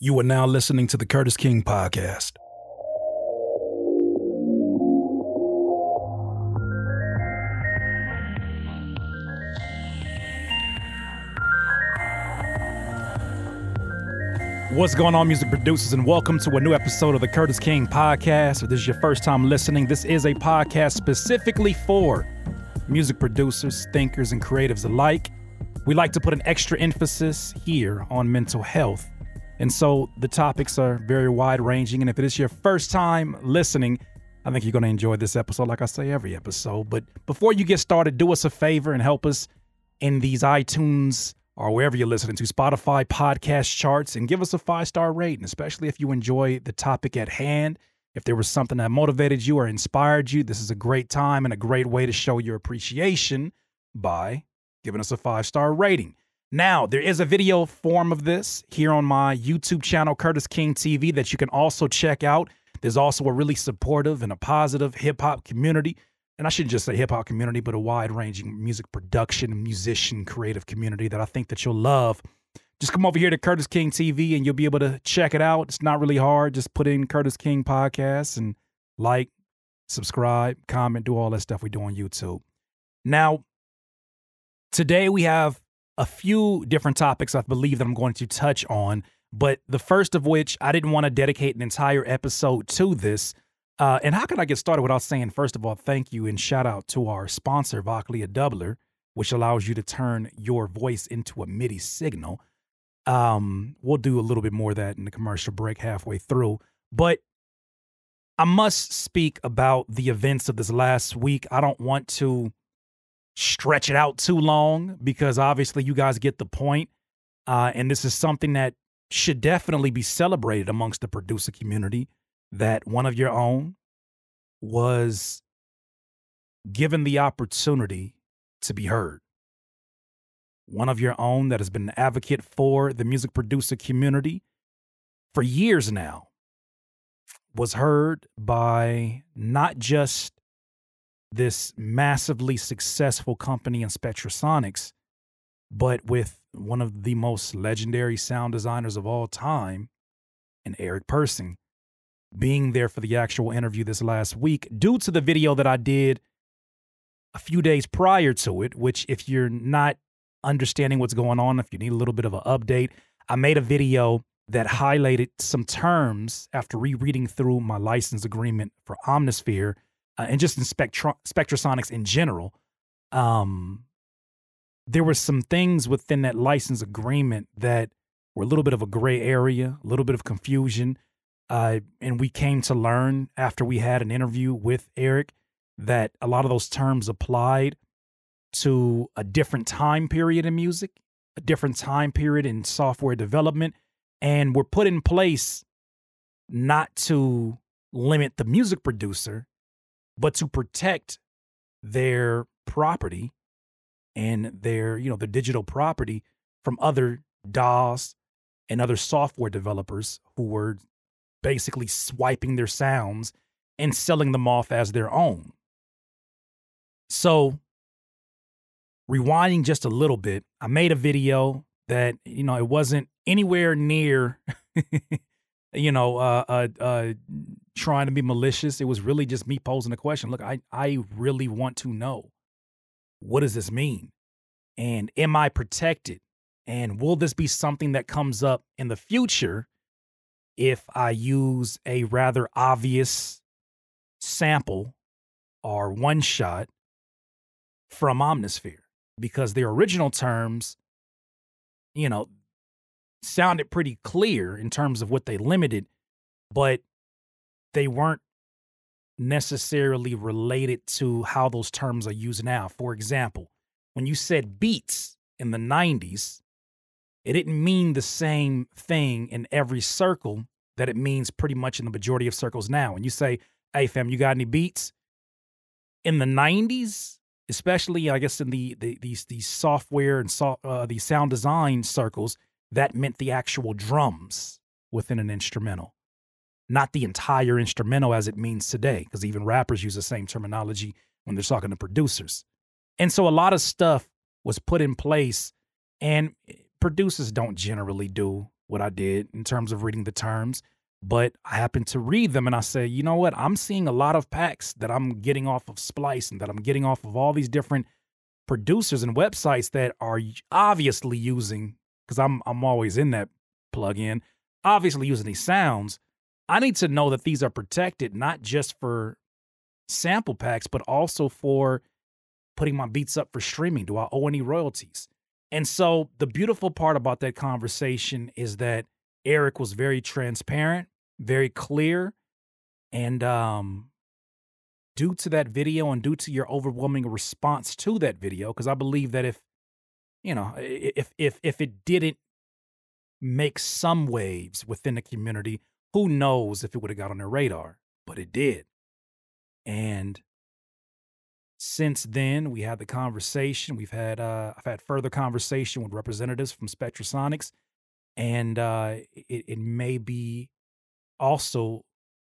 You are now listening to the Curtiss King Podcast. What's going on, music producers, and welcome to a new episode of the Curtiss King Podcast. If this is your first time listening, this is a podcast specifically for music producers, thinkers, and creatives alike. We like to put an extra emphasis here on mental health. And so the topics are very wide ranging. And if it is your first time listening, I think you're going to enjoy this episode, like I say every episode. But before you get started, do us a favor and help us in these iTunes or wherever you're listening to Spotify podcast charts and give us a five star rating, especially if you enjoy the topic at hand. If there was something that motivated you or inspired you, this is a great time and a great way to show your appreciation by giving us a five star rating. Now, there is a video form of this here on my YouTube channel, Curtiss King TV, that you can also check out. There's also a really supportive and a positive hip hop community and I shouldn't just say hip hop community, but a wide ranging music production, musician, creative community that I think that you'll love. Just come over here to Curtiss King TV and you'll be able to check it out. It's not really hard. Just put in Curtiss King Podcast and like, subscribe, comment, do all that stuff we do on YouTube. Now, today we have a few different topics I believe that I'm going to touch on, but the first of which I didn't want to dedicate an entire episode to this uh, and how can I get started without saying, first of all, thank you and shout out to our sponsor, Vochlea Dubler, which allows you to turn your voice into a MIDI signal. Um, we'll do a little bit more of that in the commercial break halfway through. But I must speak about the events of this last week. I don't want to stretch it out too long because obviously you guys get the point. Uh, and this is something that should definitely be celebrated amongst the producer community that one of your own was given the opportunity to be heard. One of your own that has been an advocate for the music producer community for years now was heard by not just this massively successful company in Spectrasonics, but with one of the most legendary sound designers of all time, and Eric Persing being there for the actual interview this last week due to the video that I did a few days prior to it, which, if you're not understanding what's going on, if you need a little bit of an update, I made a video that highlighted some terms after rereading through my license agreement for Omnisphere uh, and just in Spectra- Spectrasonics in general. Um, there were some things within that license agreement that were a little bit of a gray area, a little bit of confusion. Uh, and we came to learn after we had an interview with Eric that a lot of those terms applied to a different time period in music, a different time period in software development, and were put in place not to limit the music producer, but to protect their property and their, you know, the digital property from other DAWs and other software developers who were basically swiping their sounds and selling them off as their own. So, rewinding just a little bit, I made a video that, you know, it wasn't anywhere near, you know, uh, uh, uh, trying to be malicious. It was really just me posing a question. Look, I, I really want to know what does this mean? And am I protected? And will this be something that comes up in the future if I use a rather obvious sample or one shot from Omnisphere because their original terms, you know, sounded pretty clear in terms of what they limited, but they weren't necessarily related to how those terms are used now. For example, when you said beats in the 90s, it didn't mean the same thing in every circle that it means pretty much in the majority of circles now. When you say, hey, fam, you got any beats? In the 90s, especially, I guess, in the, the these these software and so, uh, these sound design circles, that meant the actual drums within an instrumental, not the entire instrumental as it means today, because even rappers use the same terminology when they're talking to producers. And so a lot of stuff was put in place, and eh, producers don't generally do what I did in terms of reading the terms, but I happened to read them and I say, you know what? I'm seeing a lot of packs that I'm getting off of Splice and that I'm getting off of all these different producers and websites that are obviously using because I'm I'm always in that plugin, obviously using these sounds. I need to know that these are protected not just for sample packs, but also for putting my beats up for streaming. Do I owe any royalties? And so the beautiful part about that conversation is that Eric was very transparent, very clear, and um due to that video and due to your overwhelming response to that video because I believe that if you know if if if it didn't make some waves within the community, who knows if it would have got on their radar, but it did. And since then, we had the conversation. We've had uh, I've had further conversation with representatives from Spectrasonics, and uh, it, it may be also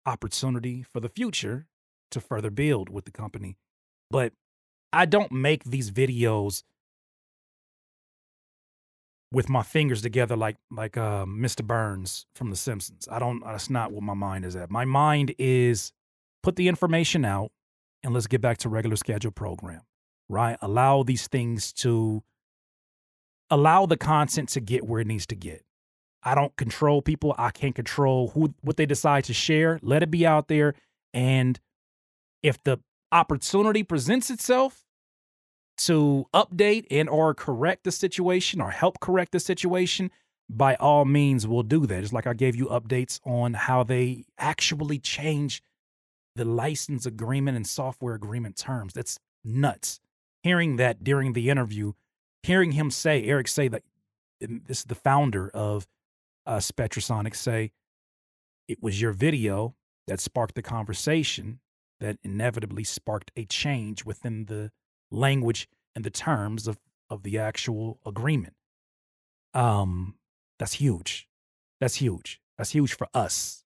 opportunity for the future to further build with the company. But I don't make these videos with my fingers together like like uh, Mr. Burns from The Simpsons. I don't. That's not what my mind is at. My mind is put the information out and let's get back to regular schedule program, right? Allow these things to allow the content to get where it needs to get. I don't control people. I can't control who what they decide to share. Let it be out there and if the opportunity presents itself to update and or correct the situation or help correct the situation, by all means we'll do that. It's like I gave you updates on how they actually change the license agreement and software agreement terms. That's nuts. Hearing that during the interview, hearing him say, Eric say that this is the founder of uh, Spectrasonic say, it was your video that sparked the conversation that inevitably sparked a change within the language and the terms of, of the actual agreement. Um, that's huge. That's huge. That's huge for us,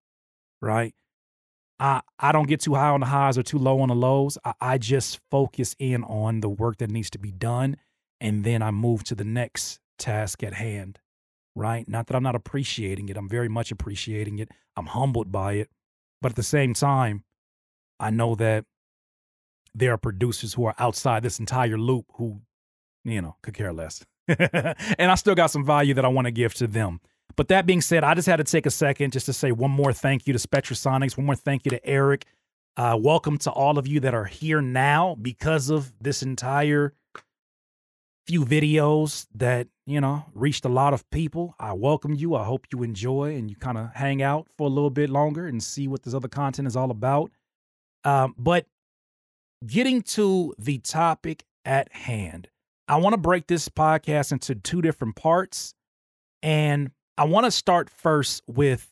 right? I I don't get too high on the highs or too low on the lows. I, I just focus in on the work that needs to be done, and then I move to the next task at hand. Right? Not that I'm not appreciating it. I'm very much appreciating it. I'm humbled by it, but at the same time, I know that there are producers who are outside this entire loop who, you know, could care less. and I still got some value that I want to give to them. But that being said, I just had to take a second just to say one more thank you to Spectrasonics, one more thank you to Eric. Uh, welcome to all of you that are here now because of this entire few videos that, you know, reached a lot of people. I welcome you. I hope you enjoy and you kind of hang out for a little bit longer and see what this other content is all about. Um, but getting to the topic at hand, I want to break this podcast into two different parts. And I want to start first with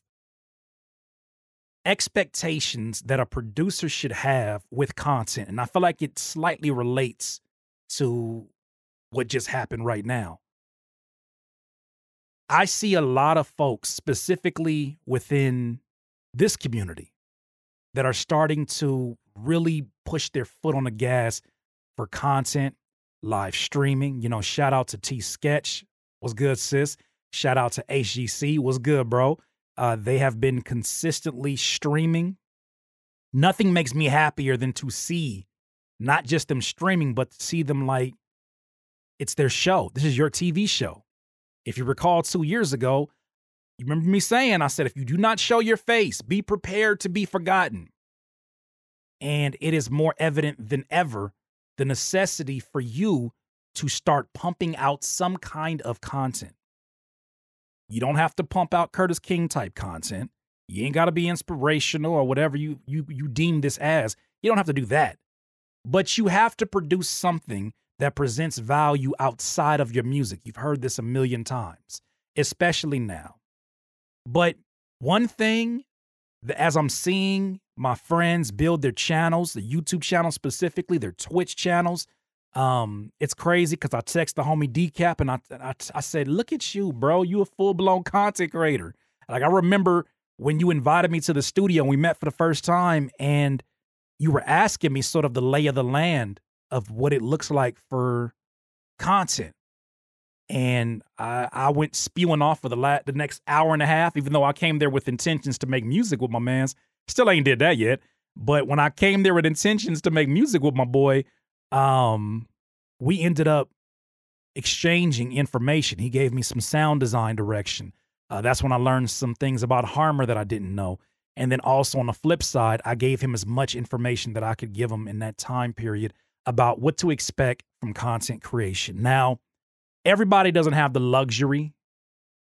expectations that a producer should have with content. And I feel like it slightly relates to what just happened right now. I see a lot of folks, specifically within this community, that are starting to really push their foot on the gas for content, live streaming. You know, shout out to T Sketch. What's good, sis? Shout out to HGC. What's good, bro? Uh, they have been consistently streaming. Nothing makes me happier than to see not just them streaming, but to see them like it's their show. This is your TV show. If you recall two years ago, you remember me saying, I said, if you do not show your face, be prepared to be forgotten. And it is more evident than ever the necessity for you to start pumping out some kind of content. You don't have to pump out Curtiss King type content. You ain't got to be inspirational or whatever you you you deem this as. You don't have to do that. But you have to produce something that presents value outside of your music. You've heard this a million times, especially now. But one thing as I'm seeing my friends build their channels, the YouTube channels specifically, their Twitch channels, um, it's crazy because I text the homie Decap and I, I I said, "Look at you, bro! You a full blown content creator." Like I remember when you invited me to the studio and we met for the first time, and you were asking me sort of the lay of the land of what it looks like for content. And I, I went spewing off for the la- the next hour and a half, even though I came there with intentions to make music with my man's. Still ain't did that yet. But when I came there with intentions to make music with my boy, um, we ended up exchanging information. He gave me some sound design direction. Uh, that's when I learned some things about Harmor that I didn't know. And then also on the flip side, I gave him as much information that I could give him in that time period about what to expect from content creation. Now, everybody doesn't have the luxury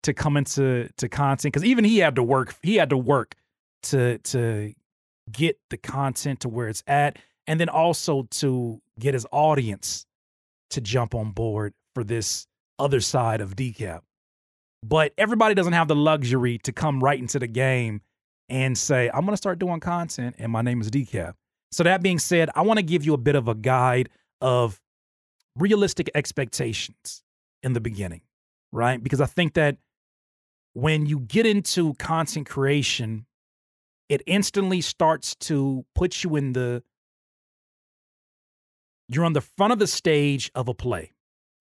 to come into to content because even he had to work. He had to work to to get the content to where it's at, and then also to get his audience to jump on board for this other side of decap. But everybody doesn't have the luxury to come right into the game and say, I'm going to start doing content and my name is Decap. So, that being said, I want to give you a bit of a guide of realistic expectations in the beginning, right? Because I think that when you get into content creation, it instantly starts to put you in the you're on the front of the stage of a play.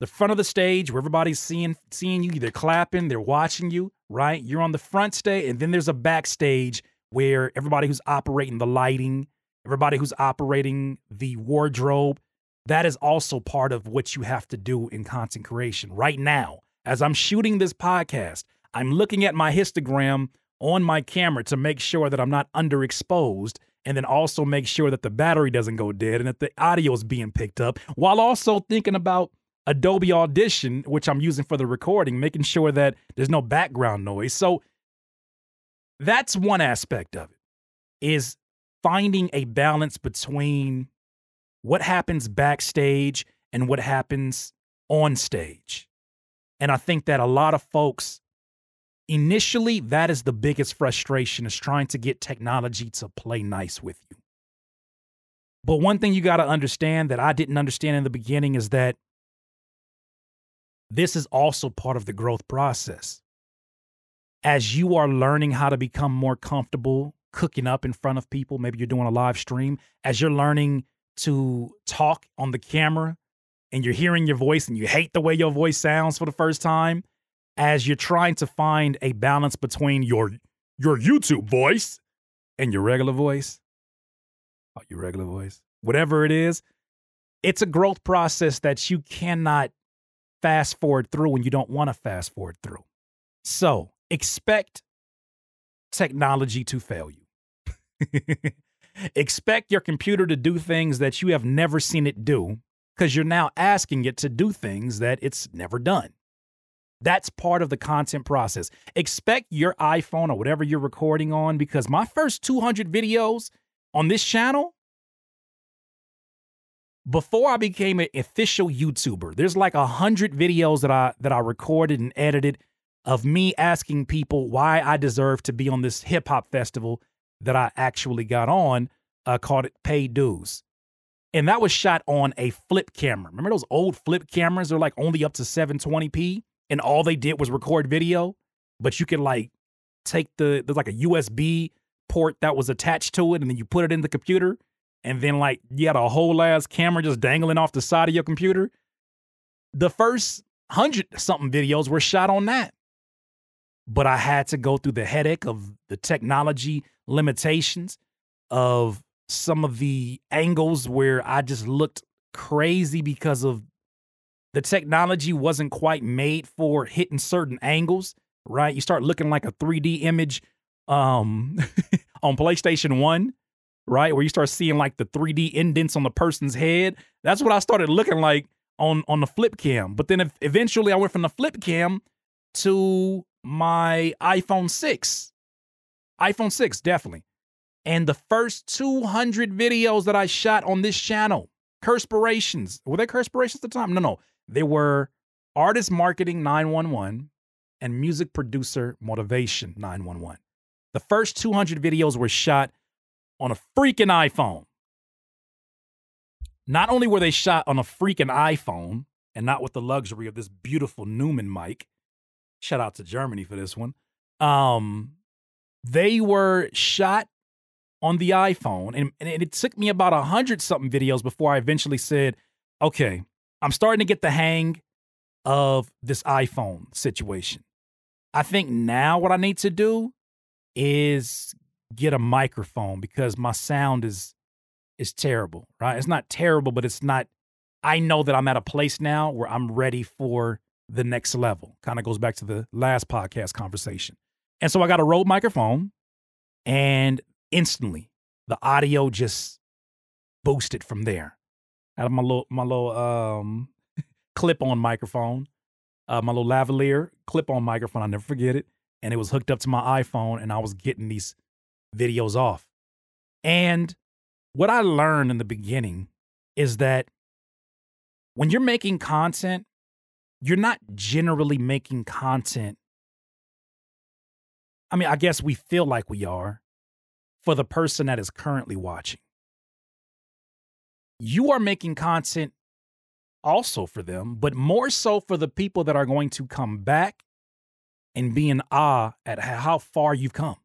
The front of the stage where everybody's seeing seeing you, they're clapping, they're watching you, right? You're on the front stage, and then there's a backstage where everybody who's operating the lighting, everybody who's operating the wardrobe, that is also part of what you have to do in content creation. Right now, as I'm shooting this podcast, I'm looking at my histogram on my camera to make sure that I'm not underexposed and then also make sure that the battery doesn't go dead and that the audio is being picked up while also thinking about Adobe Audition, which I'm using for the recording, making sure that there's no background noise. So that's one aspect of it is finding a balance between what happens backstage and what happens on stage. And I think that a lot of folks initially that is the biggest frustration is trying to get technology to play nice with you. But one thing you got to understand that I didn't understand in the beginning is that this is also part of the growth process. As you are learning how to become more comfortable cooking up in front of people, maybe you're doing a live stream, as you're learning to talk on the camera and you're hearing your voice and you hate the way your voice sounds for the first time, as you're trying to find a balance between your your YouTube voice and your regular voice, oh, your regular voice, whatever it is, it's a growth process that you cannot fast forward through when you don't want to fast forward through. So expect technology to fail you. expect your computer to do things that you have never seen it do because you're now asking it to do things that it's never done. That's part of the content process. Expect your iPhone or whatever you're recording on because my first 200 videos on this channel, before I became an official YouTuber, there's like a hundred videos that I that I recorded and edited of me asking people why I deserve to be on this hip hop festival that I actually got on, uh, called it Paid Dues. And that was shot on a flip camera. Remember those old flip cameras? They're like only up to 720p and all they did was record video, but you could like take the there's like a USB port that was attached to it, and then you put it in the computer, and then like you had a whole ass camera just dangling off the side of your computer. The first hundred something videos were shot on that. But I had to go through the headache of the technology limitations of some of the angles where I just looked crazy because of the technology wasn't quite made for hitting certain angles, right? You start looking like a 3D image um, on PlayStation 1, right? Where you start seeing like the 3D indents on the person's head. That's what I started looking like on on the flip cam. But then eventually I went from the flip cam to my iPhone 6. iPhone 6, definitely. And the first 200 videos that I shot on this channel, Curspirations, were they Curspirations at the time? No, no. They were Artist Marketing 911 and Music Producer Motivation 911. The first 200 videos were shot on a freaking iPhone. Not only were they shot on a freaking iPhone and not with the luxury of this beautiful Neumann mic, shout out to Germany for this one. Um, they were shot on the iPhone, and, and it took me about a hundred something videos before I eventually said, okay, I'm starting to get the hang of this iPhone situation. I think now what I need to do is get a microphone because my sound is is terrible, right? It's not terrible, but it's not I know that I'm at a place now where I'm ready for the next level. Kind of goes back to the last podcast conversation. And so I got a Rode microphone and instantly the audio just boosted from there. Out of my little my little um clip on microphone, uh, my little lavalier clip on microphone, I'll never forget it. And it was hooked up to my iPhone and I was getting these videos off. And what I learned in the beginning is that when you're making content, you're not generally making content. I mean, I guess we feel like we are for the person that is currently watching. You are making content also for them, but more so for the people that are going to come back and be in awe at how far you've come.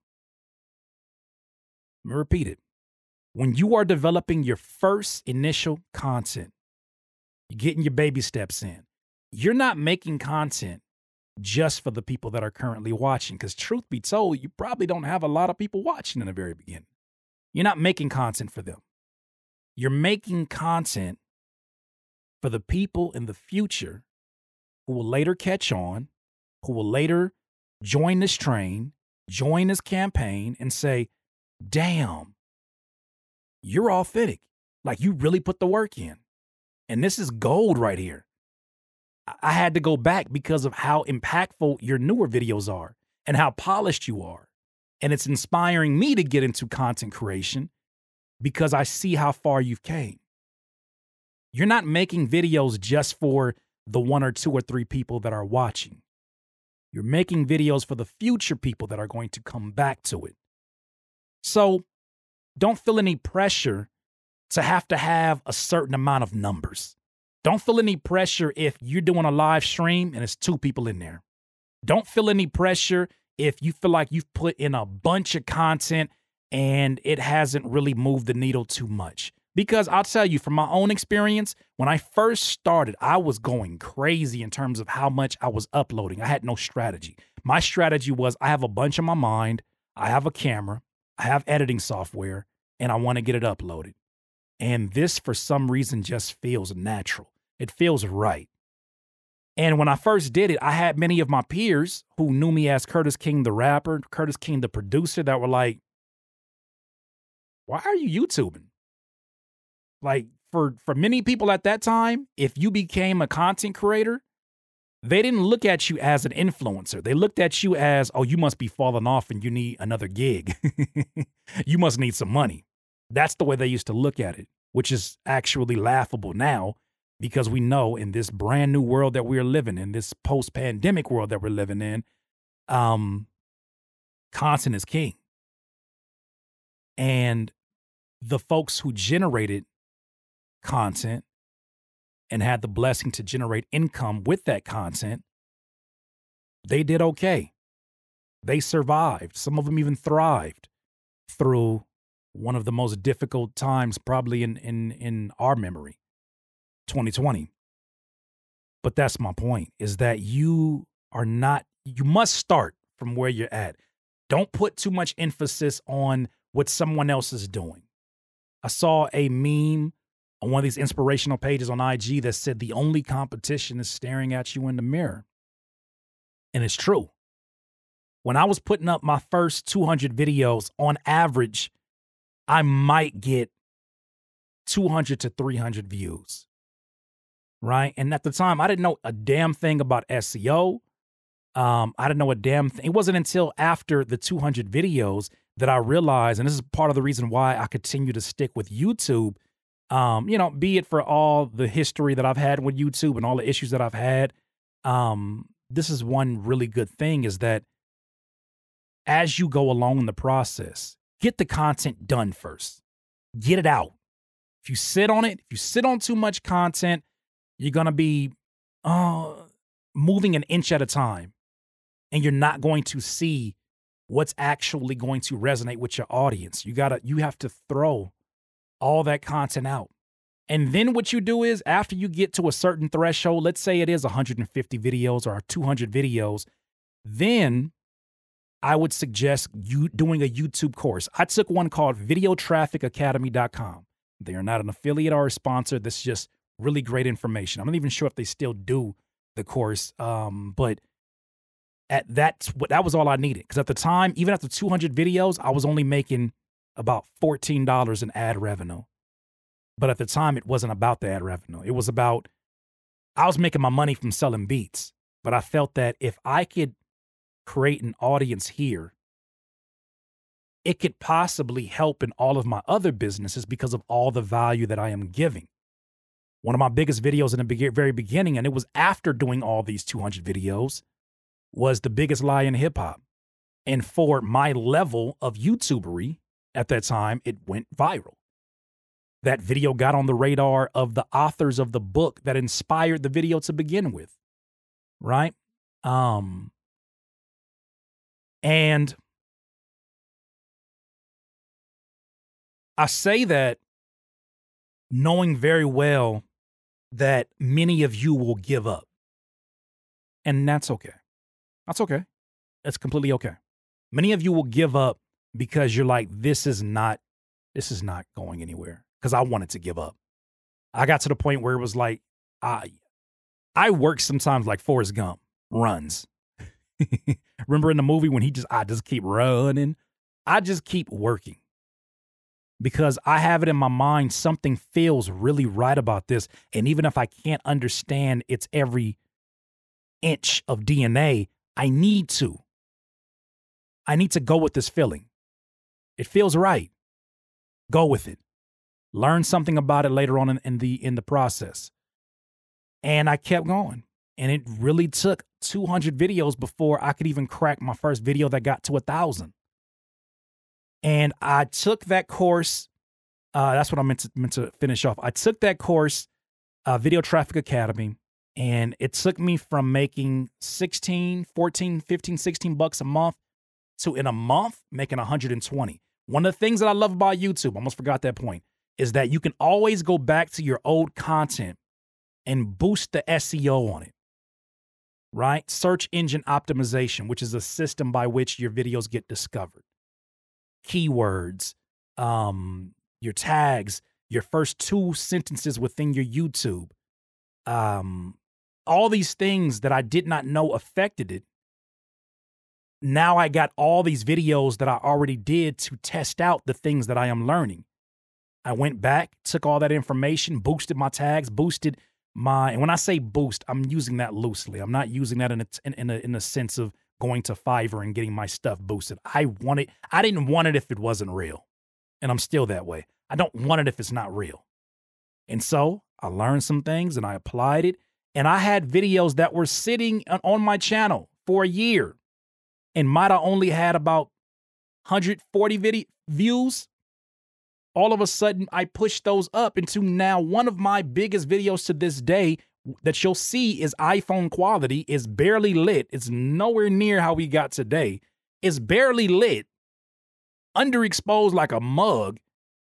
Let me repeat it. When you are developing your first initial content, you're getting your baby steps in, you're not making content just for the people that are currently watching. Because, truth be told, you probably don't have a lot of people watching in the very beginning. You're not making content for them. You're making content for the people in the future who will later catch on, who will later join this train, join this campaign, and say, damn, you're authentic. Like you really put the work in. And this is gold right here. I had to go back because of how impactful your newer videos are and how polished you are. And it's inspiring me to get into content creation because I see how far you've came. You're not making videos just for the one or two or three people that are watching. You're making videos for the future people that are going to come back to it. So don't feel any pressure to have to have a certain amount of numbers. Don't feel any pressure if you're doing a live stream and it's two people in there. Don't feel any pressure if you feel like you've put in a bunch of content and it hasn't really moved the needle too much. Because I'll tell you from my own experience, when I first started, I was going crazy in terms of how much I was uploading. I had no strategy. My strategy was I have a bunch in my mind, I have a camera, I have editing software, and I want to get it uploaded. And this, for some reason, just feels natural. It feels right. And when I first did it, I had many of my peers who knew me as Curtiss King, the rapper, Curtiss King, the producer, that were like, Why are you YouTubing? Like, for, for many people at that time, if you became a content creator, they didn't look at you as an influencer. They looked at you as, oh, you must be falling off and you need another gig. you must need some money. That's the way they used to look at it, which is actually laughable now because we know in this brand new world that we're living in, this post pandemic world that we're living in, um, content is king. And the folks who generated content and had the blessing to generate income with that content, they did okay. They survived. Some of them even thrived through one of the most difficult times probably in in in our memory 2020 but that's my point is that you are not you must start from where you're at don't put too much emphasis on what someone else is doing i saw a meme on one of these inspirational pages on IG that said the only competition is staring at you in the mirror. And it's true. When I was putting up my first 200 videos, on average, I might get 200 to 300 views. Right. And at the time, I didn't know a damn thing about SEO. Um, I didn't know a damn thing. It wasn't until after the 200 videos that I realized, and this is part of the reason why I continue to stick with YouTube um, you know, be it for all the history that I've had with YouTube and all the issues that I've had. Um, this is one really good thing is that as you go along in the process, get the content done first. Get it out. If you sit on it, if you sit on too much content, you're gonna be uh, moving an inch at a time, and you're not going to see what's actually going to resonate with your audience. You gotta, you have to throw all that content out. And then what you do is after you get to a certain threshold, let's say it is 150 videos or 200 videos, then I would suggest you doing a YouTube course. I took one called videotrafficacademy.com. They are not an affiliate or a sponsor. This is just really great information. I'm not even sure if they still do the course, um, but at that that was all I needed because at the time, even after 200 videos, I was only making about $14 in ad revenue. But at the time, it wasn't about the ad revenue. It was about I was making my money from selling beats. But I felt that if I could create an audience here, it could possibly help in all of my other businesses because of all the value that I am giving. One of my biggest videos in the very beginning, and it was after doing all these 200 videos, was the biggest lie in hip hop. And for my level of YouTubery at that time, it went viral. That video got on the radar of the authors of the book that inspired the video to begin with. Right? Um and I say that knowing very well that many of you will give up. And that's okay. That's okay. That's completely okay. Many of you will give up because you're like, this is not, this is not going anywhere. Because I wanted to give up. I got to the point where it was like, I, I work sometimes like Forrest Gump runs. Remember in the movie when he just, I just keep running. I just keep working because I have it in my mind something feels really right about this. And even if I can't understand its every inch of DNA, I need to. I need to go with this feeling. It feels right. Go with it. Learn something about it later on in, in the in the process. And I kept going. And it really took 200 videos before I could even crack my first video that got to a thousand. And I took that course. Uh, that's what I meant to, meant to finish off. I took that course, uh, Video Traffic Academy, and it took me from making 16, 14, 15, 16 bucks a month to in a month making 120. One of the things that I love about YouTube, almost forgot that point, is that you can always go back to your old content and boost the SEO on it. Right? Search engine optimization, which is a system by which your videos get discovered keywords, um, your tags, your first two sentences within your YouTube, um, all these things that I did not know affected it. Now I got all these videos that I already did to test out the things that I am learning. I went back, took all that information, boosted my tags, boosted my, and when I say boost, I'm using that loosely. I'm not using that in a, in, in a, in a sense of going to Fiverr and getting my stuff boosted. I want it. I didn't want it if it wasn't real. And I'm still that way. I don't want it if it's not real. And so I learned some things and I applied it. And I had videos that were sitting on my channel for a year and might have only had about 140 video views. All of a sudden, I pushed those up into now one of my biggest videos to this day that you'll see is iPhone quality is barely lit. It's nowhere near how we got today. It's barely lit, underexposed like a mug,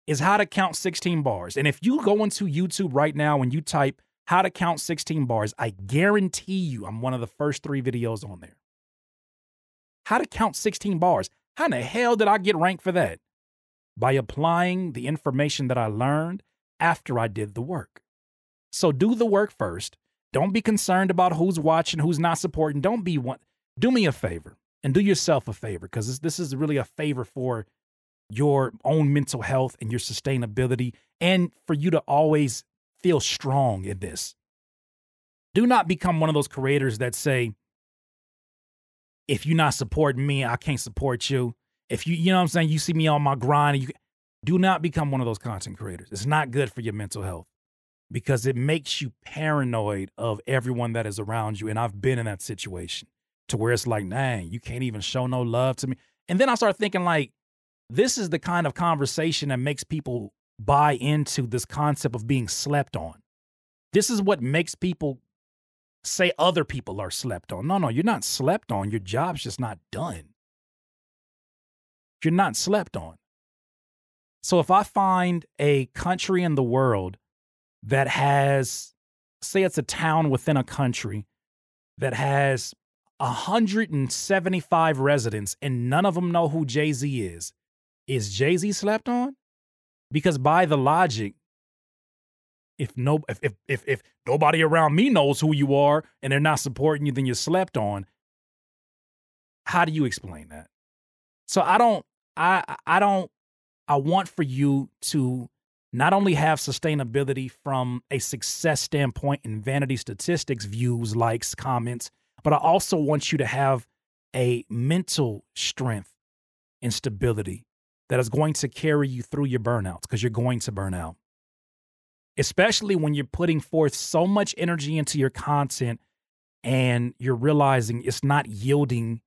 is how to count 16 bars. And if you go into YouTube right now and you type how to count 16 bars, I guarantee you I'm one of the first three videos on there. How to count 16 bars. How in the hell did I get ranked for that? By applying the information that I learned after I did the work. So do the work first. Don't be concerned about who's watching, who's not supporting. Don't be one. Do me a favor and do yourself a favor because this, this is really a favor for your own mental health and your sustainability and for you to always feel strong in this. Do not become one of those creators that say, if you're not supporting me, I can't support you. If you, you know what I'm saying, you see me on my grind, you do not become one of those content creators. It's not good for your mental health because it makes you paranoid of everyone that is around you. And I've been in that situation to where it's like, dang, you can't even show no love to me. And then I start thinking, like, this is the kind of conversation that makes people buy into this concept of being slept on. This is what makes people say other people are slept on. No, no, you're not slept on. Your job's just not done. You're not slept on. So if I find a country in the world that has, say, it's a town within a country that has 175 residents and none of them know who Jay Z is, is Jay Z slept on? Because by the logic, if no if, if if if nobody around me knows who you are and they're not supporting you, then you're slept on. How do you explain that? So I don't I I don't I want for you to not only have sustainability from a success standpoint in vanity statistics, views, likes, comments, but I also want you to have a mental strength and stability that is going to carry you through your burnouts because you're going to burn out. Especially when you're putting forth so much energy into your content and you're realizing it's not yielding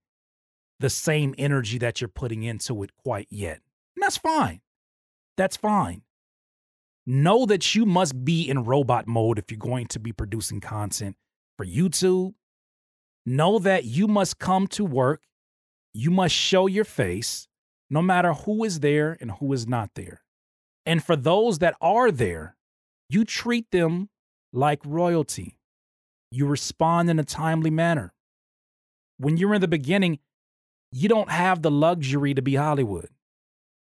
the same energy that you're putting into it quite yet. And that's fine. That's fine. Know that you must be in robot mode if you're going to be producing content for YouTube, Know that you must come to work, you must show your face, no matter who is there and who is not there. And for those that are there, you treat them like royalty. You respond in a timely manner. When you're in the beginning, you don't have the luxury to be Hollywood.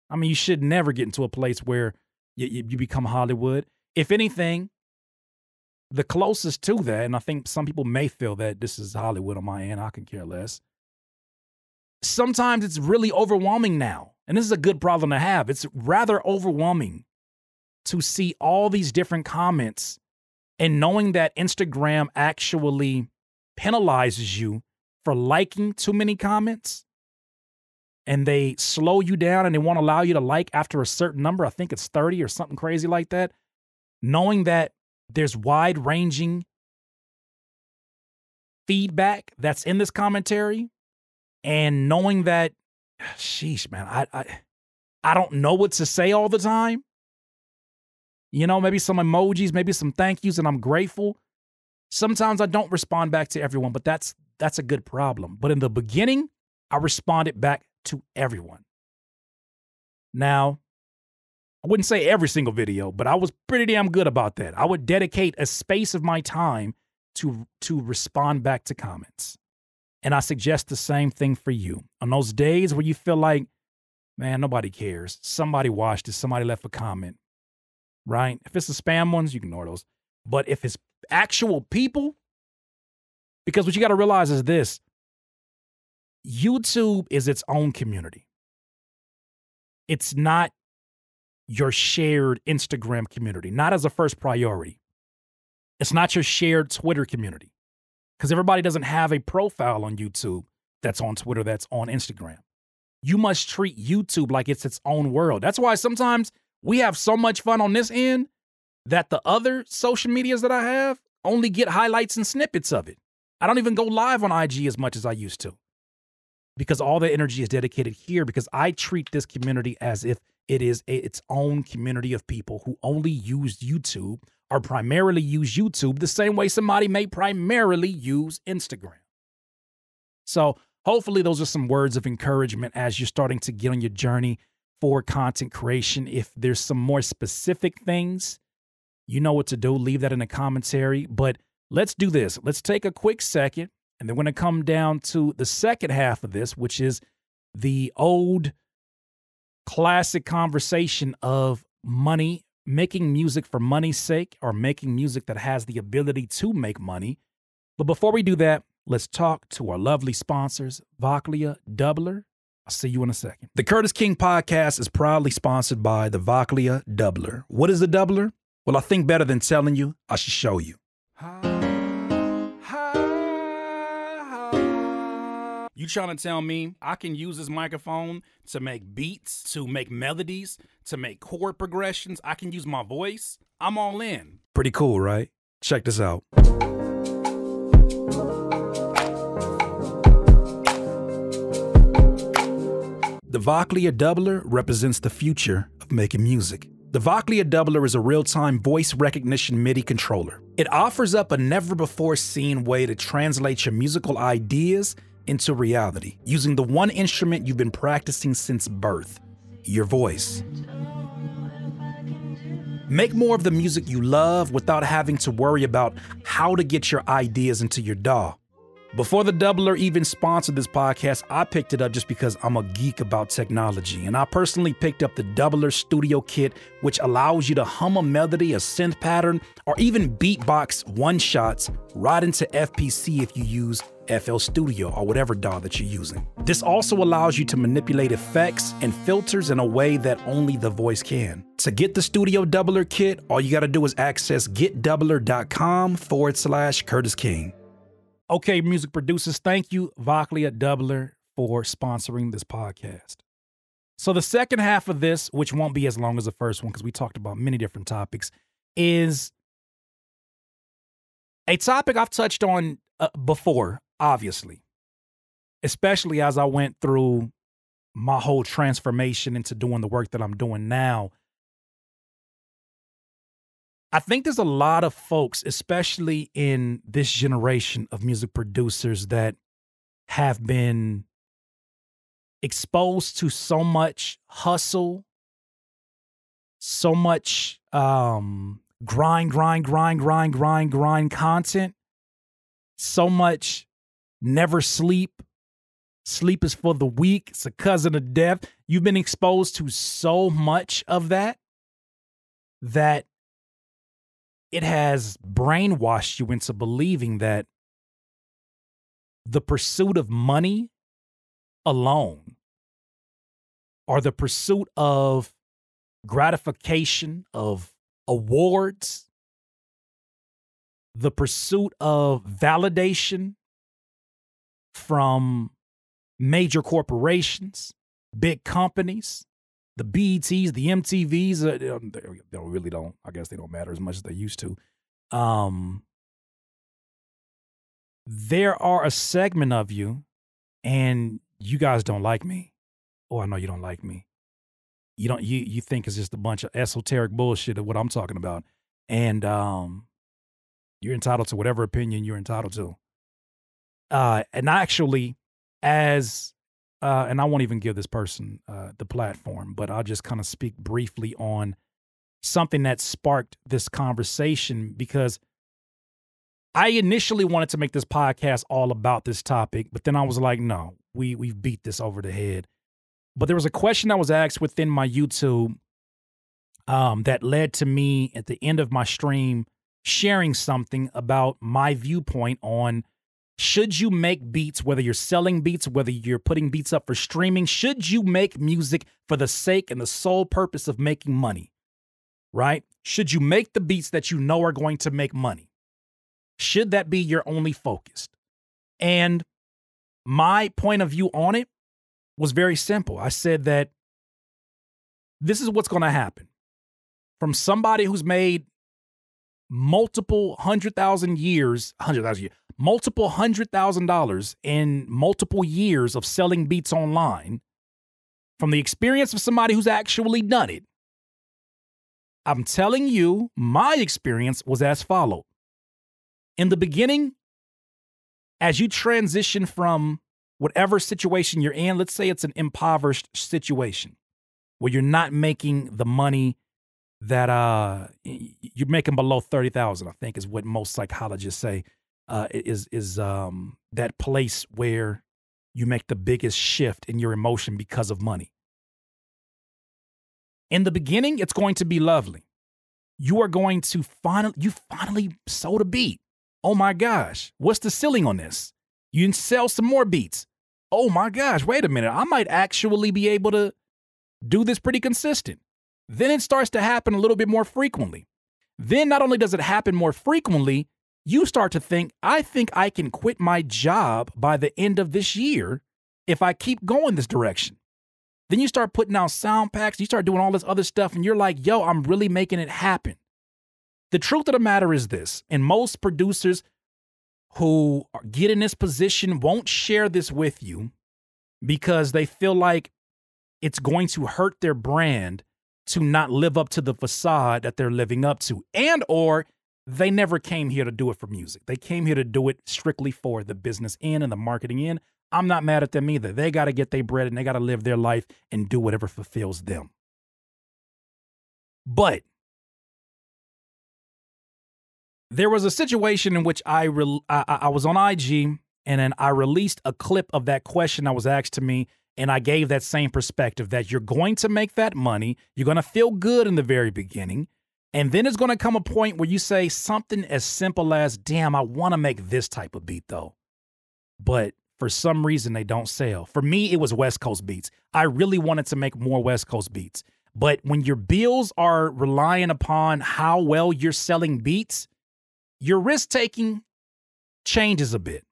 I mean, you should never get into a place where you, you, become Hollywood. If anything, the closest to that, and I think some people may feel that this is Hollywood on my end, I can care less. Sometimes it's really overwhelming now. And this is a good problem to have. It's rather overwhelming to see all these different comments and knowing that Instagram actually penalizes you for liking too many comments and they slow you down and they won't allow you to like after a certain number. I think it's 30 or something crazy like that. Knowing that there's wide ranging feedback that's in this commentary and knowing that sheesh man I, I i don't know what to say all the time you know maybe some emojis maybe some thank yous and i'm grateful sometimes i don't respond back to everyone but that's that's a good problem but in the beginning i responded back to everyone now I wouldn't say every single video, but I was pretty damn good about that. I would dedicate a space of my time to to respond back to comments. And I suggest the same thing for you. On those days where you feel like, man, nobody cares. Somebody watched it, somebody left a comment. Right? If it's the spam ones, you ignore those. But if it's actual people, because what you got to realize is this YouTube is its own community. It's not your shared Instagram community, not as a first priority. It's not your shared Twitter community because everybody doesn't have a profile on YouTube that's on Twitter, that's on Instagram. You must treat YouTube like it's its own world. That's why sometimes we have so much fun on this end that the other social medias that I have only get highlights and snippets of it. I don't even go live on IG as much as I used to because all the energy is dedicated here because I treat this community as if it is a, its own community of people who only use YouTube or primarily use YouTube the same way somebody may primarily use Instagram. So, hopefully, those are some words of encouragement as you're starting to get on your journey for content creation. If there's some more specific things, you know what to do. Leave that in the commentary. But let's do this. Let's take a quick second, and then we're going to come down to the second half of this, which is the old classic conversation of money, making music for money's sake, or making music that has the ability to make money. But before we do that, let's talk to our lovely sponsors, Vochlea Dubler. I'll see you in a second. The Curtiss King podcast is proudly sponsored by the Vochlea Dubler. What is a doubler? Well, I think better than telling you, I should show you. You trying to tell me I can use this microphone to make beats, to make melodies, to make chord progressions? I can use my voice? I'm all in. Pretty cool, right? Check this out. The Vochlea Dubler represents the future of making music. The Vochlea Dubler is a real time voice recognition MIDI controller. It offers up a never before seen way to translate your musical ideas into reality using the one instrument you've been practicing since birth your voice. Make more of the music you love without having to worry about how to get your ideas into your DAW. Before the Dubler even sponsored this podcast, I picked it up just because I'm a geek about technology. And I personally picked up the Dubler Studio Kit, which allows you to hum a melody, a synth pattern, or even beatbox one shots right into FPC if you use FL Studio or whatever DAW that you're using. This also allows you to manipulate effects and filters in a way that only the voice can. To get the Studio Dubler Kit, all you got to do is access getdubler.com forward slash Curtiss King. Okay, music producers, thank you, Vochlea Dubler, for sponsoring this podcast. So, the second half of this, which won't be as long as the first one because we talked about many different topics, is a topic I've touched on uh, before, obviously, especially as I went through my whole transformation into doing the work that I'm doing now. I think there's a lot of folks, especially in this generation of music producers, that have been exposed to so much hustle, so much um, grind, grind, grind, grind, grind, grind content, so much never sleep. Sleep is for the weak. It's a cousin of death. You've been exposed to so much of that that it has brainwashed you into believing that the pursuit of money alone or the pursuit of gratification of awards the pursuit of validation from major corporations big companies the BETs, the MTVs, uh, they, they really don't. I guess they don't matter as much as they used to. Um, there are a segment of you, and you guys don't like me. Oh, I know you don't like me. You don't. You you think it's just a bunch of esoteric bullshit of what I'm talking about, and um, you're entitled to whatever opinion you're entitled to. Uh, and actually, as uh, and I won't even give this person uh, the platform, but I'll just kind of speak briefly on something that sparked this conversation because I initially wanted to make this podcast all about this topic, but then I was like, no, we we've beat this over the head. But there was a question that was asked within my YouTube um, that led to me at the end of my stream sharing something about my viewpoint on should you make beats, whether you're selling beats, whether you're putting beats up for streaming? Should you make music for the sake and the sole purpose of making money? Right? Should you make the beats that you know are going to make money? Should that be your only focus? And my point of view on it was very simple. I said that this is what's going to happen. From somebody who's made multiple hundred thousand years, hundred thousand years, multiple hundred thousand dollars in multiple years of selling beats online from the experience of somebody who's actually done it. I'm telling you, my experience was as followed. In the beginning, as you transition from whatever situation you're in, let's say it's an impoverished situation where you're not making the money that uh you're making below 30,000 I think is what most psychologists say uh, is is um, that place where you make the biggest shift in your emotion because of money. In the beginning, it's going to be lovely. You are going to finally you finally sold a beat. Oh my gosh, what's the ceiling on this? You can sell some more beats. Oh my gosh, wait a minute. I might actually be able to do this pretty consistent. Then it starts to happen a little bit more frequently. Then not only does it happen more frequently, you start to think, I think I can quit my job by the end of this year if I keep going this direction. Then you start putting out sound packs, you start doing all this other stuff, and you're like, yo, I'm really making it happen. The truth of the matter is this, and most producers who get in this position won't share this with you because they feel like it's going to hurt their brand to not live up to the facade that they're living up to and or they never came here to do it for music. They came here to do it strictly for the business end and the marketing end. I'm not mad at them either. They got to get their bread and they got to live their life and do whatever fulfills them. But there was a situation in which I, re- I I was on IG and then I released a clip of that question that was asked to me and I gave that same perspective that you're going to make that money, you're going to feel good in the very beginning, and then it's going to come a point where you say something as simple as, "Damn, I want to make this type of beat though." But for some reason they don't sell. For me, it was West Coast beats. I really wanted to make more West Coast beats. But when your bills are relying upon how well you're selling beats, your risk taking changes a bit.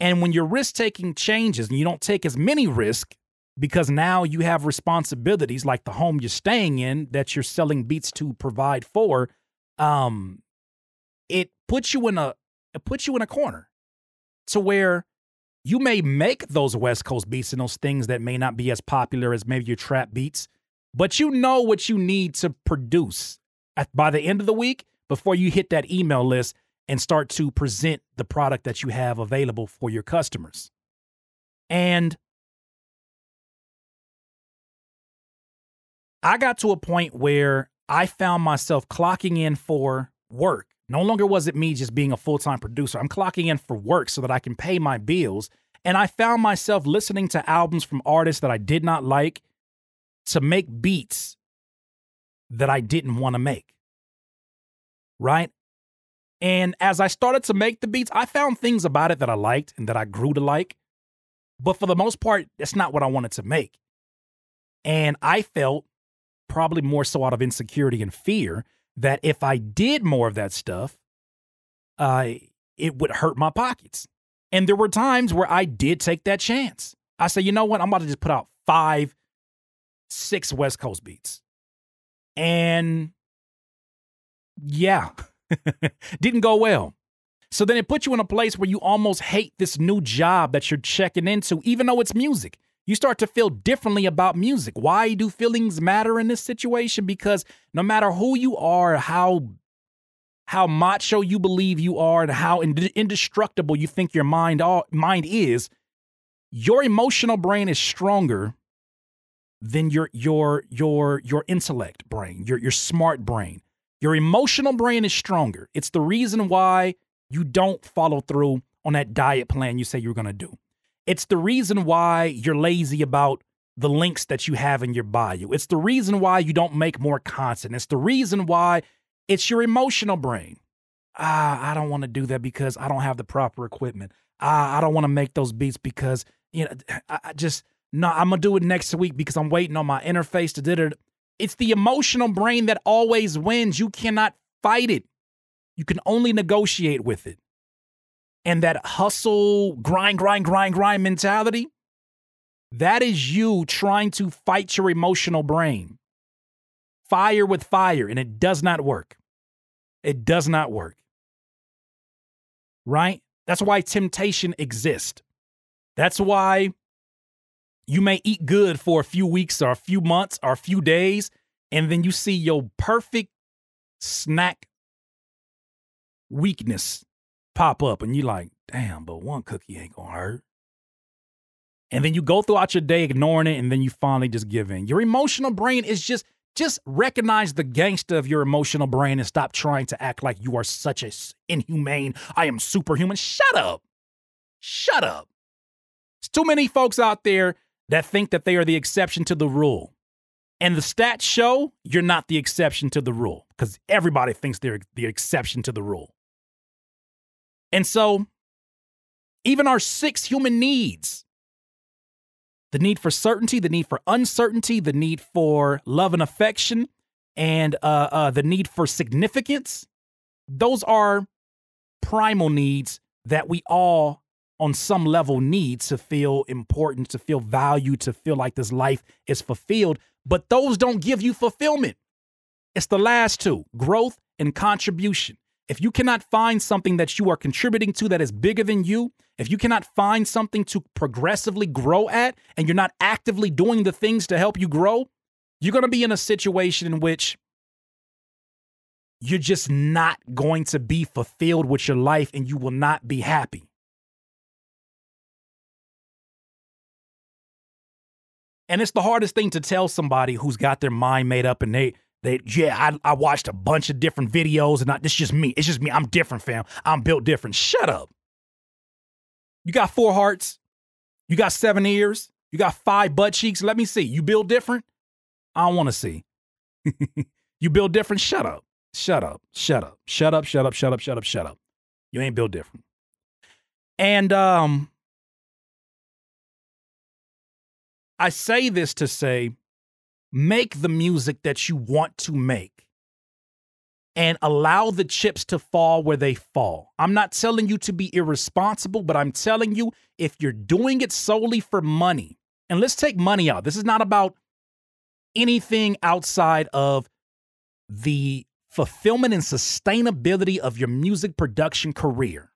And when your risk taking changes and you don't take as many risks because now you have responsibilities like the home you're staying in that you're selling beats to provide for, um, it puts you in a it puts you in a corner to where you may make those West Coast beats and those things that may not be as popular as maybe your trap beats, but you know what you need to produce at, by the end of the week before you hit that email list and start to present the product that you have available for your customers. And I got to a point where I found myself clocking in for work. No longer was it me just being a full time producer. I'm clocking in for work so that I can pay my bills. And I found myself listening to albums from artists that I did not like to make beats that I didn't want to make. Right? And as I started to make the beats, I found things about it that I liked and that I grew to like. But for the most part, that's not what I wanted to make. And I felt, probably more so out of insecurity and fear, that if I did more of that stuff, uh, it would hurt my pockets. And there were times where I did take that chance. I said, you know what? I'm about to just put out five six West Coast beats. And yeah, didn't go well. So then it puts you in a place where you almost hate this new job that you're checking into, even though it's music. You start to feel differently about music. Why do feelings matter in this situation? Because no matter who you are, how how macho you believe you are, and how indestructible you think your mind all, mind is, your emotional brain is stronger than your your your your intellect brain, your your smart brain. Your emotional brain is stronger. It's the reason why you don't follow through on that diet plan you say you're going to do. It's the reason why you're lazy about the links that you have in your bio. It's the reason why you don't make more content. It's the reason why it's your emotional brain. Ah, I don't want to do that because I don't have the proper equipment. Ah, I don't want to make those beats because you know I just no, I'm gonna do it next week because I'm waiting on my interface to do it. It's the emotional brain that always wins. You cannot fight it. You can only negotiate with it. And that hustle, grind, grind, grind, grind mentality, that is you trying to fight your emotional brain. Fire with fire, and it does not work. It does not work. Right? That's why temptation exists. That's why you may eat good for a few weeks or a few months or a few days, and then you see your perfect snack weakness pop up, and you're like, damn, but one cookie ain't gonna hurt. And then you go throughout your day ignoring it, and then you finally just give in. Your emotional brain is just just recognize the gangster of your emotional brain and stop trying to act like you are such a inhumane, I am superhuman. Shut up. Shut up. There's too many folks out there that think that they are the exception to the rule. And the stats show you're not the exception to the rule because everybody thinks they're the exception to the rule. And so, even our six human needs the need for certainty, the need for uncertainty, the need for love and affection, and uh, uh, the need for significance those are primal needs that we all on some level need to feel important, to feel valued, to feel like this life is fulfilled. But those don't give you fulfillment. It's the last two growth and contribution. If you cannot find something that you are contributing to that is bigger than you, if you cannot find something to progressively grow at, and you're not actively doing the things to help you grow, you're going to be in a situation in which you're just not going to be fulfilled with your life and you will not be happy. And it's the hardest thing to tell somebody who's got their mind made up and they They, yeah, I, I watched a bunch of different videos and I, it's just me. It's just me. I'm different, fam. I'm built different. Shut up. You got four hearts. You got seven ears. You got five butt cheeks. Let me see. You build different? I don't want to see. you build different? Shut up. Shut up. Shut up. Shut up. Shut up. Shut up. Shut up. Shut up. You ain't built different. And um I say this to say make the music that you want to make and allow the chips to fall where they fall. I'm not telling you to be irresponsible, but I'm telling you if you're doing it solely for money, and let's take money out. This is not about anything outside of the fulfillment and sustainability of your music production career.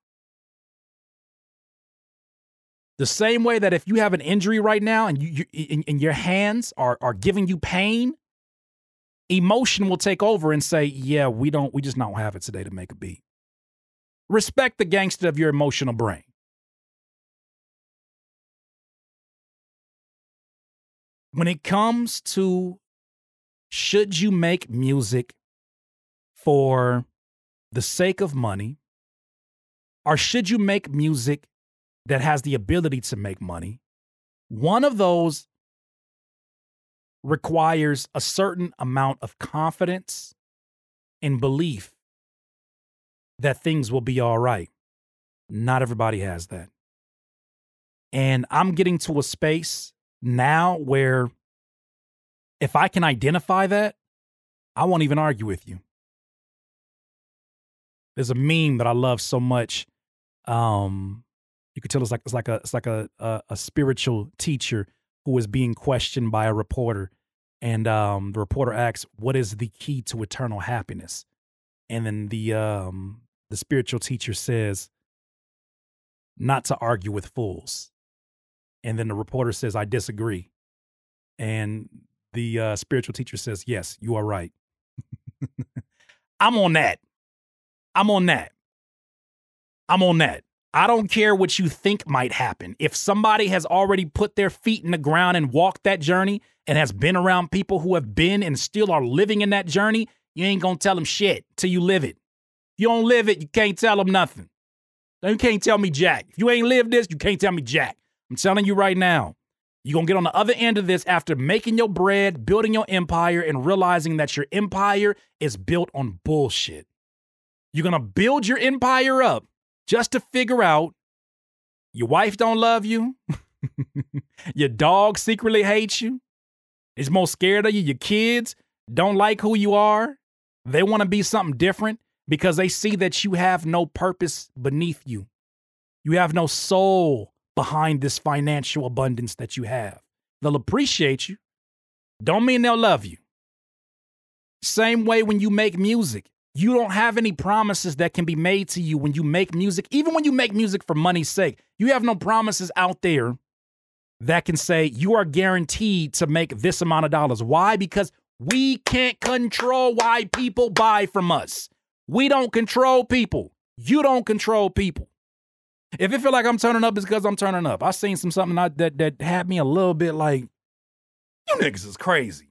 The same way that if you have an injury right now and you, you and, your hands are are giving you pain, emotion will take over and say, "Yeah, we don't we just don't have it today to make a beat." Respect the gangster of your emotional brain. When it comes to should you make music for the sake of money? Or should you make music that has the ability to make money? One of those requires a certain amount of confidence and belief that things will be all right. Not everybody has that. And I'm getting to a space now where if I can identify that, I won't even argue with you. There's a meme that I love so much. Um, you could tell it's like it's like a it's like a a, a spiritual teacher who is being questioned by a reporter, and um, the reporter asks, "What is the key to eternal happiness?" And then the um, the spiritual teacher says, "Not to argue with fools." And then the reporter says, "I disagree." And the uh, spiritual teacher says, "Yes, you are right." I'm on that. I'm on that. I'm on that. I don't care what you think might happen. If somebody has already put their feet in the ground and walked that journey and has been around people who have been and still are living in that journey, you ain't gonna tell them shit till you live it. If you don't live it, you can't tell them nothing. You can't tell me jack. If you ain't lived this, you can't tell me jack. I'm telling you right now. You're gonna get on the other end of this after making your bread, building your empire, and realizing that your empire is built on bullshit. You're going to build your empire up just to figure out your wife don't love you. your dog secretly hates you. Is more scared of you. Your kids don't like who you are. They want to be something different because they see that you have no purpose beneath you. You have no soul behind this financial abundance that you have. They'll appreciate you. Don't mean they'll love you. Same way when you make music. You don't have any promises that can be made to you when you make music, even when you make music for money's sake. You have no promises out there that can say you are guaranteed to make this amount of dollars. Why? Because we can't control why people buy from us. We don't control people. You don't control people. If it feel like I'm turning up, it's because I'm turning up. I seen some something that that had me a little bit like, you niggas is crazy.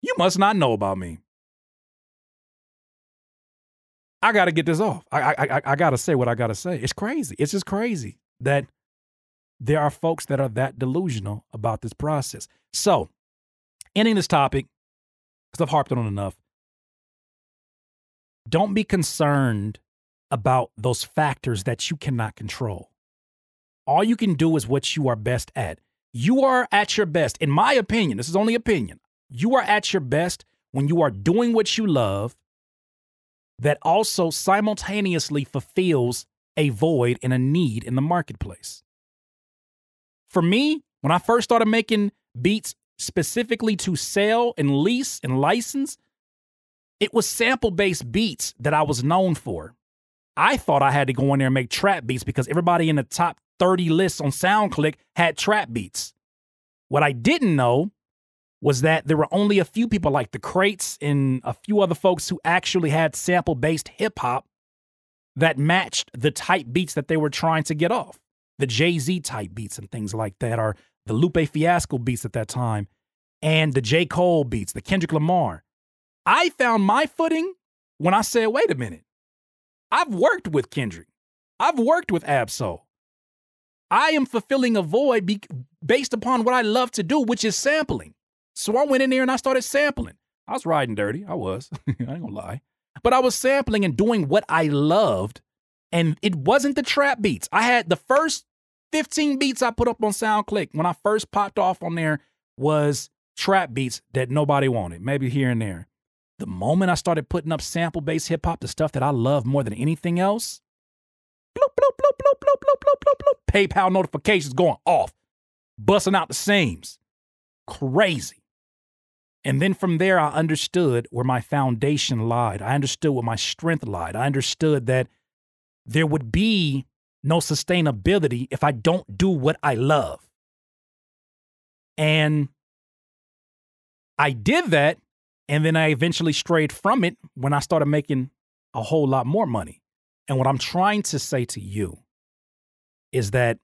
You must not know about me. I got to get this off. I, I, I, I got to say what I got to say. It's crazy. It's just crazy that there are folks that are that delusional about this process. So, ending this topic, because I've harped on enough, don't be concerned about those factors that you cannot control. All you can do is what you are best at. You are at your best, in my opinion, this is only opinion. You are at your best when you are doing what you love that also simultaneously fulfills a void and a need in the marketplace. For me, when I first started making beats specifically to sell and lease and license, it was sample based beats that I was known for. I thought I had to go in there and make trap beats because everybody in the top 30 lists on SoundClick had trap beats. What I didn't know was that there were only a few people like the Crates and a few other folks who actually had sample based hip hop that matched the type beats that they were trying to get off. The Jay Z type beats and things like that, or the Lupe Fiasco beats at that time, and the J. Cole beats, the Kendrick Lamar. I found my footing when I said, wait a minute, I've worked with Kendrick, I've worked with Ab-Soul. I am fulfilling a void be- based upon what I love to do, which is sampling. So I went in there and I started sampling. I was riding dirty. I was. I ain't gonna lie. But I was sampling and doing what I loved. And it wasn't the trap beats. I had the first 15 beats I put up on SoundClick when I first popped off on there was trap beats that nobody wanted, maybe here and there. The moment I started putting up sample based hip hop, the stuff that I love more than anything else, bloop, bloop, bloop, bloop, bloop, bloop, bloop, bloop, bloop, PayPal notifications going off, busting out the seams. Crazy. And then from there, I understood where my foundation lied. I understood where my strength lied. I understood that there would be no sustainability if I don't do what I love. And I did that. And then I eventually strayed from it when I started making a whole lot more money. And what I'm trying to say to you is that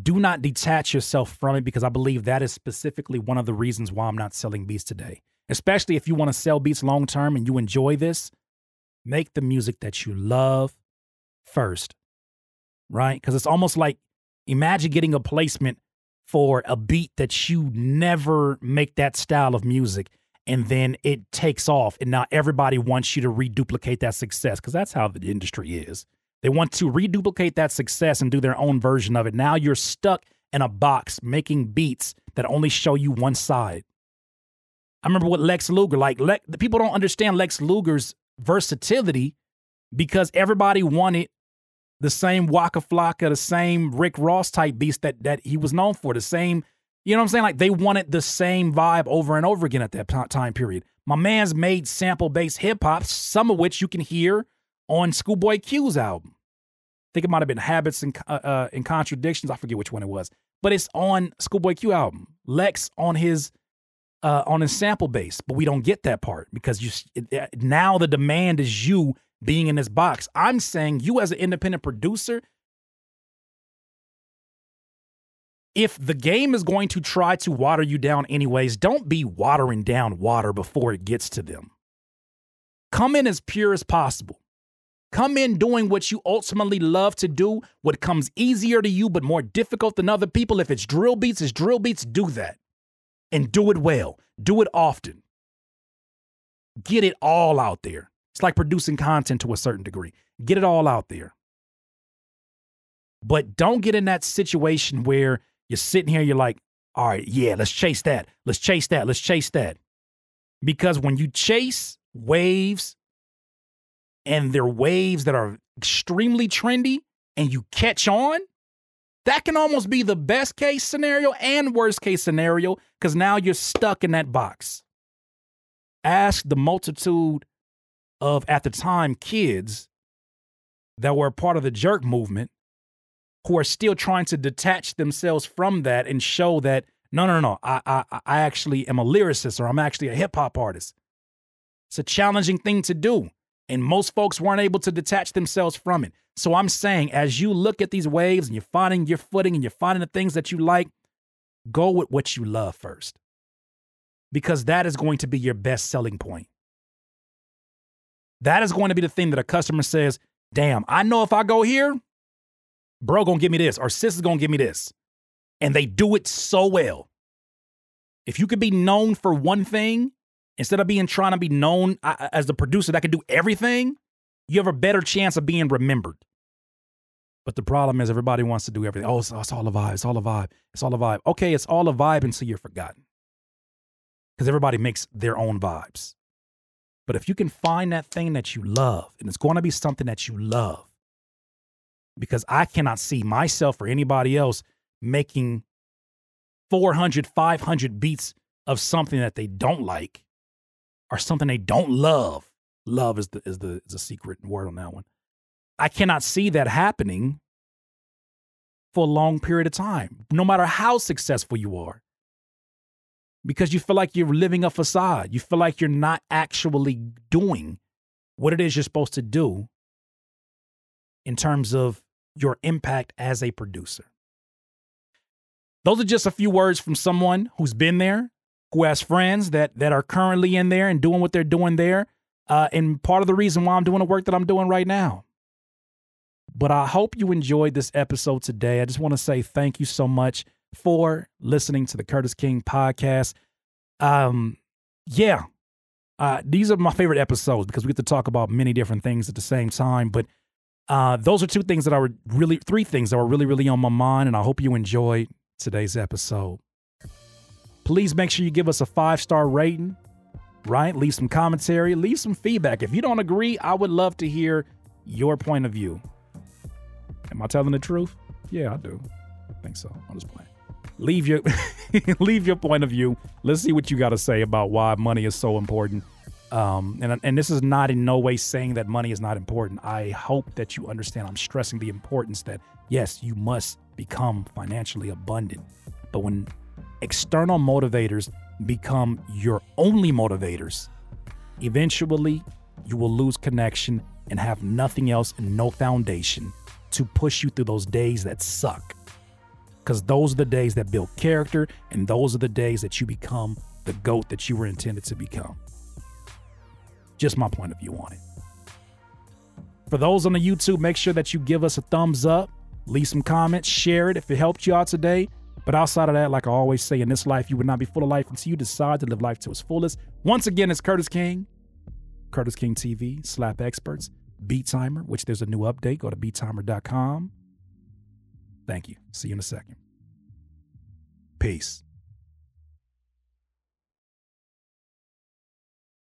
do not detach yourself from it because I believe that is specifically one of the reasons why I'm not selling beats today. Especially if you want to sell beats long term and you enjoy this, make the music that you love first, right? Because it's almost like imagine getting a placement for a beat that you never make that style of music and then it takes off and now everybody wants you to reduplicate that success because that's how the industry is they want to reduplicate that success and do their own version of it now you're stuck in a box making beats that only show you one side i remember what lex luger like Le- people don't understand lex luger's versatility because everybody wanted the same Waka Flocka, the same Rick Ross type beast that that he was known for, the same, you know what I'm saying? Like they wanted the same vibe over and over again at that time period. My man's made sample based hip hop, some of which you can hear on Schoolboy Q's album. I think it might have been Habits and uh, uh, and Contradictions. I forget which one it was, but it's on Schoolboy Q album. Lex on his uh, on his sample base, but we don't get that part because you now the demand is you being in this box. I'm saying you as an independent producer, if the game is going to try to water you down anyways, don't be watering down water before it gets to them. Come in as pure as possible. Come in doing what you ultimately love to do, what comes easier to you but more difficult than other people. If it's drill beats, it's drill beats, do that. And do it well. Do it often. Get it all out there. It's like producing content to a certain degree. Get it all out there. But don't get in that situation where you're sitting here, you're like, all right, yeah, let's chase that. Let's chase that. Let's chase that. Because when you chase waves and they're waves that are extremely trendy and you catch on, that can almost be the best case scenario and worst case scenario because now you're stuck in that box. Ask the multitude of, at the time, kids that were part of the jerk movement who are still trying to detach themselves from that and show that no, no, no, I, I, I actually am a lyricist or I'm actually a hip hop artist. It's a challenging thing to do. And most folks weren't able to detach themselves from it. So I'm saying, as you look at these waves and you're finding your footing and you're finding the things that you like, go with what you love first. Because that is going to be your best selling point. That is going to be the thing that a customer says, damn, I know if I go here, bro gonna give me this or sis is gonna give me this. And they do it so well. If you could be known for one thing instead of being trying to be known as the producer that can do everything, you have a better chance of being remembered. But the problem is everybody wants to do everything. Oh, it's, oh, it's all a vibe. It's all a vibe. It's all a vibe. Okay, it's all a vibe until you're forgotten. Because everybody makes their own vibes. But if you can find that thing that you love, and it's going to be something that you love, because I cannot see myself or anybody else making 400, 500 beats of something that they don't like or something they don't love. Love is the is the is a secret word on that one. I cannot see that happening for a long period of time, no matter how successful you are because you feel like you're living a facade. You feel like you're not actually doing what it is you're supposed to do in terms of your impact as a producer. Those are just a few words from someone who's been there, who has friends that that are currently in there and doing what they're doing there. Uh, and part of the reason why I'm doing the work that I'm doing right now. But I hope you enjoyed this episode today. I just want to say thank you so much for listening to the Curtiss King podcast. Um, yeah, uh, these are my favorite episodes because we get to talk about many different things at the same time. But uh, those are two things that are really, three things that were really, really on my mind. And I hope you enjoyed today's episode. Please make sure you give us a five star rating, right? Leave some commentary, leave some feedback. If you don't agree, I would love to hear your point of view. Am I telling the truth? Yeah, I do. I think so. I'm just playing. Leave your leave your point of view. Let's see what you got to say about why money is so important. Um, and and this is not in no way saying that money is not important. I hope that you understand. I'm stressing the importance that yes, you must become financially abundant. But when external motivators become your only motivators, eventually you will lose connection and have nothing else and no foundation to push you through those days that suck. Because those are the days that build character, and those are the days that you become the GOAT that you were intended to become. Just my point of view on it. For those on the YouTube, make sure that you give us a thumbs up, leave some comments, share it if it helped you out today. But outside of that, like I always say, in this life, you would not be full of life until you decide to live life to its fullest. Once again, it's Curtiss King, Curtiss King TV, Slap Experts. BeatTimer, which there's a new update. Go to beattimer.com. Thank you. See you in a second. Peace.